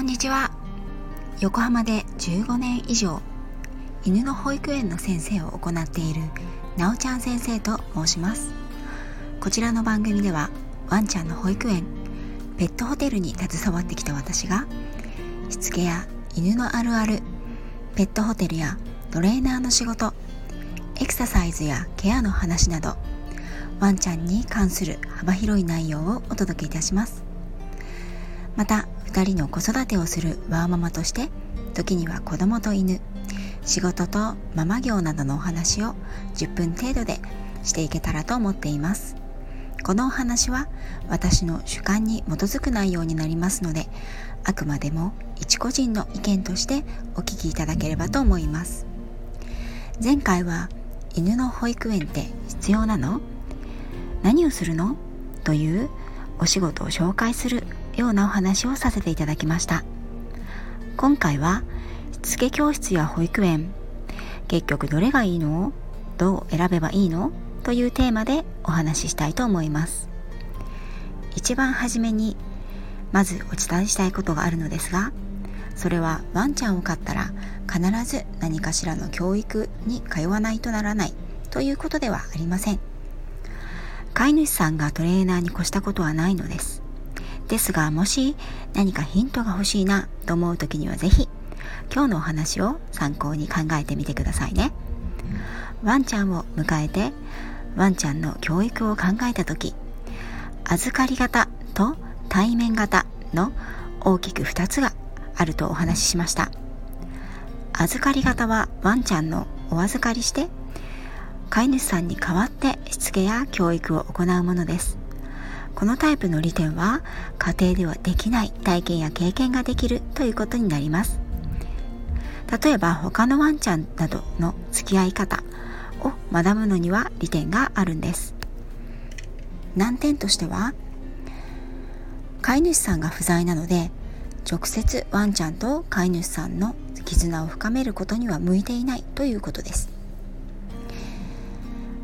こんにちは。横浜で15年以上犬の保育園の先生を行っているなおちゃん先生と申します。こちらの番組ではワンちゃんの保育園ペットホテルに携わってきた私がしつけや犬のあるあるペットホテルやトレーナーの仕事エクササイズやケアの話などワンちゃんに関する幅広い内容をお届けいたします。また2人の子育てをするワーママとして時には子供と犬仕事とママ業などのお話を10分程度でしていけたらと思っています。このお話は私の主観に基づく内容になりますのであくまでも一個人の意見としてお聞きいただければと思います。前回は犬の保育園って必要なの？何をするの？というお仕事を紹介するようなお話をさせていただきました。今回はしつけ教室や保育園結局どれがいいの？どう選べばいいの？というテーマでお話ししたいと思います。一番初めにまずお伝えしたいことがあるのですがそれはワンちゃんを飼ったら必ず何かしらの教育に通わないとならないということではありません。飼い主さんがトレーナーに越したことはないのです。ですがもし何かヒントが欲しいなと思う時には是非今日のお話を参考に考えてみてくださいね。ワンちゃんを迎えてワンちゃんの教育を考えた時預かり型と対面型の大きく2つがあるとお話ししました。預かり型はワンちゃんのお預かりして飼い主さんに代わってしつけや教育を行うものです。このタイプの利点は家庭ではできない体験や経験ができるということになります。例えば他のワンちゃんなどの付き合い方を学ぶのには利点があるんです。難点としては飼い主さんが不在なので直接ワンちゃんと飼い主さんの絆を深めることには向いていないということです。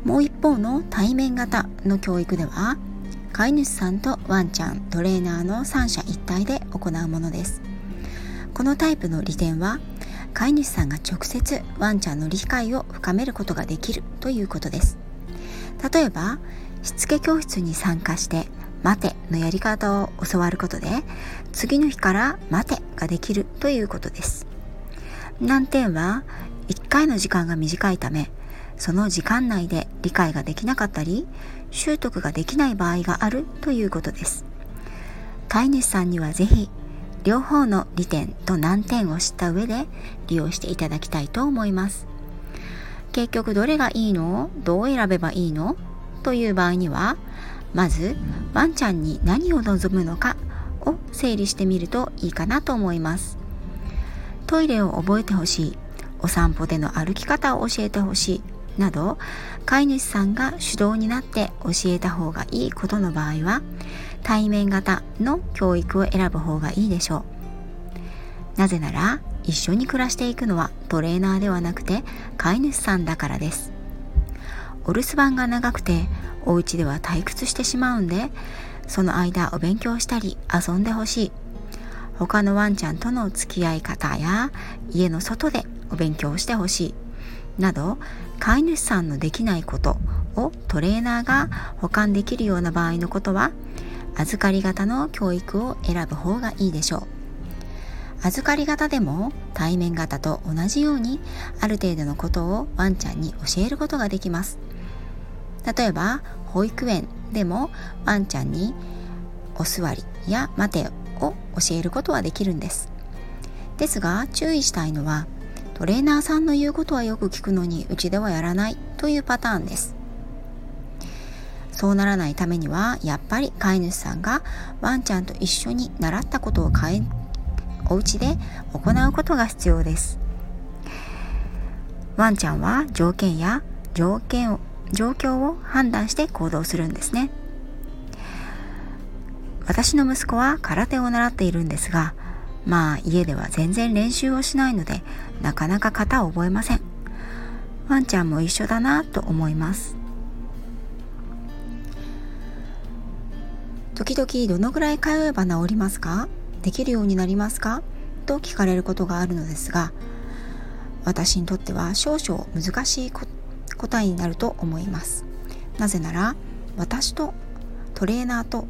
もう一方の対面型の教育では飼い主さんとワンちゃんトレーナーの三者一体で行うものです。このタイプの利点は飼い主さんが直接ワンちゃんの理解を深めることができるということです。例えばしつけ教室に参加して待てのやり方を教わることで次の日から待てができるということです。難点は1回の時間が短いためその時間内で理解ができなかったり習得ができない場合があるということです。飼い主さんにはぜひ両方の利点と難点を知った上で利用していただきたいと思います。結局どれがいいの？どう選べばいいの？という場合にはまずワンちゃんに何を望むのかを整理してみるといいかなと思います。トイレを覚えてほしい。お散歩での歩き方を教えてほしい。など飼い主さんが主導になって教えた方がいいことの場合は対面型の教育を選ぶ方がいいでしょう。なぜなら一緒に暮らしていくのはトレーナーではなくて飼い主さんだからです。お留守番が長くてお家では退屈してしまうんでその間お勉強したり遊んでほしい。他のワンちゃんとの付き合い方や家の外でお勉強してほしい。など飼い主さんのできないことをトレーナーが保管できるような場合のことは預かり型の教育を選ぶ方がいいでしょう。預かり型でも対面型と同じようにある程度のことをワンちゃんに教えることができます。例えば保育園でもワンちゃんにお座りや待てを教えることはできるんです。ですが注意したいのはトレーナーさんの言うことはよく聞くのにうちではやらないというパターンです。そうならないためにはやっぱり飼い主さんがワンちゃんと一緒に習ったことを変えお家で行うことが必要です。ワンちゃんは条件や条件を状況を判断して行動するんですね。私の息子は空手を習っているんですがまあ家では全然練習をしないのでなかなか型を覚えません。ワンちゃんも一緒だなと思います。時々どのぐらい通えば治りますか？できるようになりますか？と聞かれることがあるのですが私にとっては少々難しい答えになると思います。なぜなら私とトレーナーと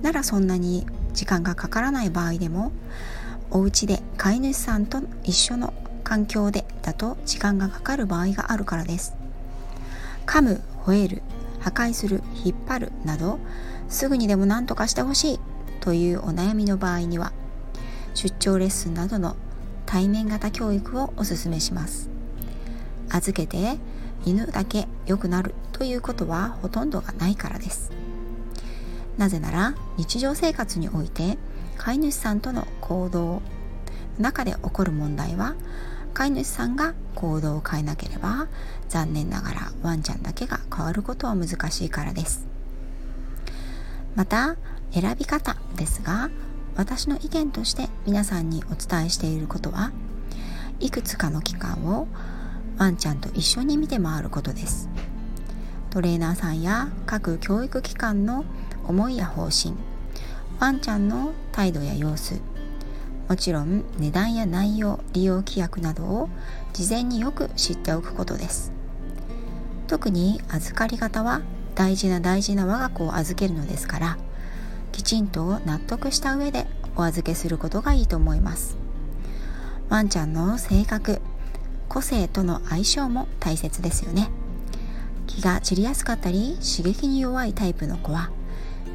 ならそんなに時間がかからない場合でもお家で飼い主さんと一緒の環境でだと時間がかかる場合があるからです。噛む吠える破壊する引っ張るなどすぐにでも何とかしてほしいというお悩みの場合には出張レッスンなどの対面型教育をおすすめします。預けて犬だけ良くなるということはほとんどがないからです。なぜなら日常生活において飼い主さんとの行動中で起こる問題は飼い主さんが行動を変えなければ残念ながらワンちゃんだけが変わることは難しいからです。また選び方ですが私の意見として皆さんにお伝えしていることはいくつかの期間をワンちゃんと一緒に見て回ることです。トレーナーさんや各教育機関の思いや方針ワンちゃんの態度や様子。もちろん値段や内容利用規約などを事前によく知っておくことです。特に預かり方は大事な大事な我が子を預けるのですからきちんと納得した上でお預けすることがいいと思います。ワンちゃんの性格個性との相性も大切ですよね。気が散りやすかったり刺激に弱いタイプの子は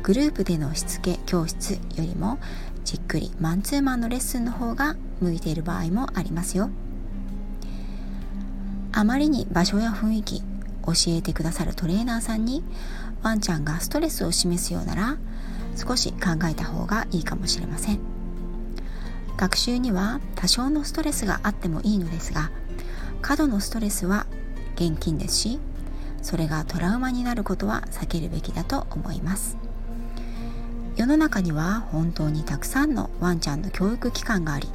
グループでのしつけ教室よりもじっくりマンツーマンのレッスンの方が向いている場合もありますよ。あまりに場所や雰囲気教えてくださるトレーナーさんにワンちゃんがストレスを示すようなら少し考えた方がいいかもしれません。学習には多少のストレスがあってもいいのですが過度のストレスは現金ですしそれがトラウマになることは避けるべきだと思います。世の中には本当にたくさんのワンちゃんの教育機関があり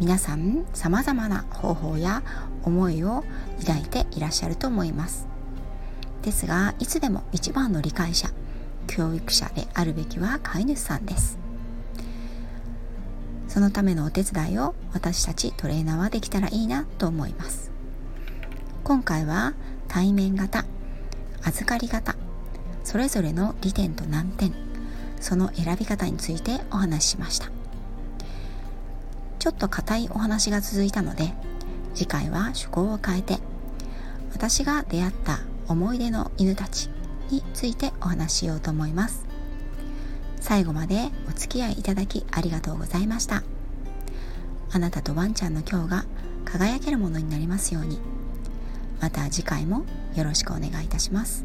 皆さん様々な方法や思いを抱いていらっしゃると思います。ですがいつでも一番の理解者教育者であるべきは飼い主さんです。そのためのお手伝いを私たちトレーナーはできたらいいなと思います。今回は対面型預かり型それぞれの利点と難点その選び方についてお話ししました。ちょっと硬いお話が続いたので次回は趣向を変えて私が出会った思い出の犬たちについてお話ししようと思います。最後までお付き合いいただきありがとうございました。あなたとワンちゃんの今日が輝けるものになりますように。また次回もよろしくお願いいたします。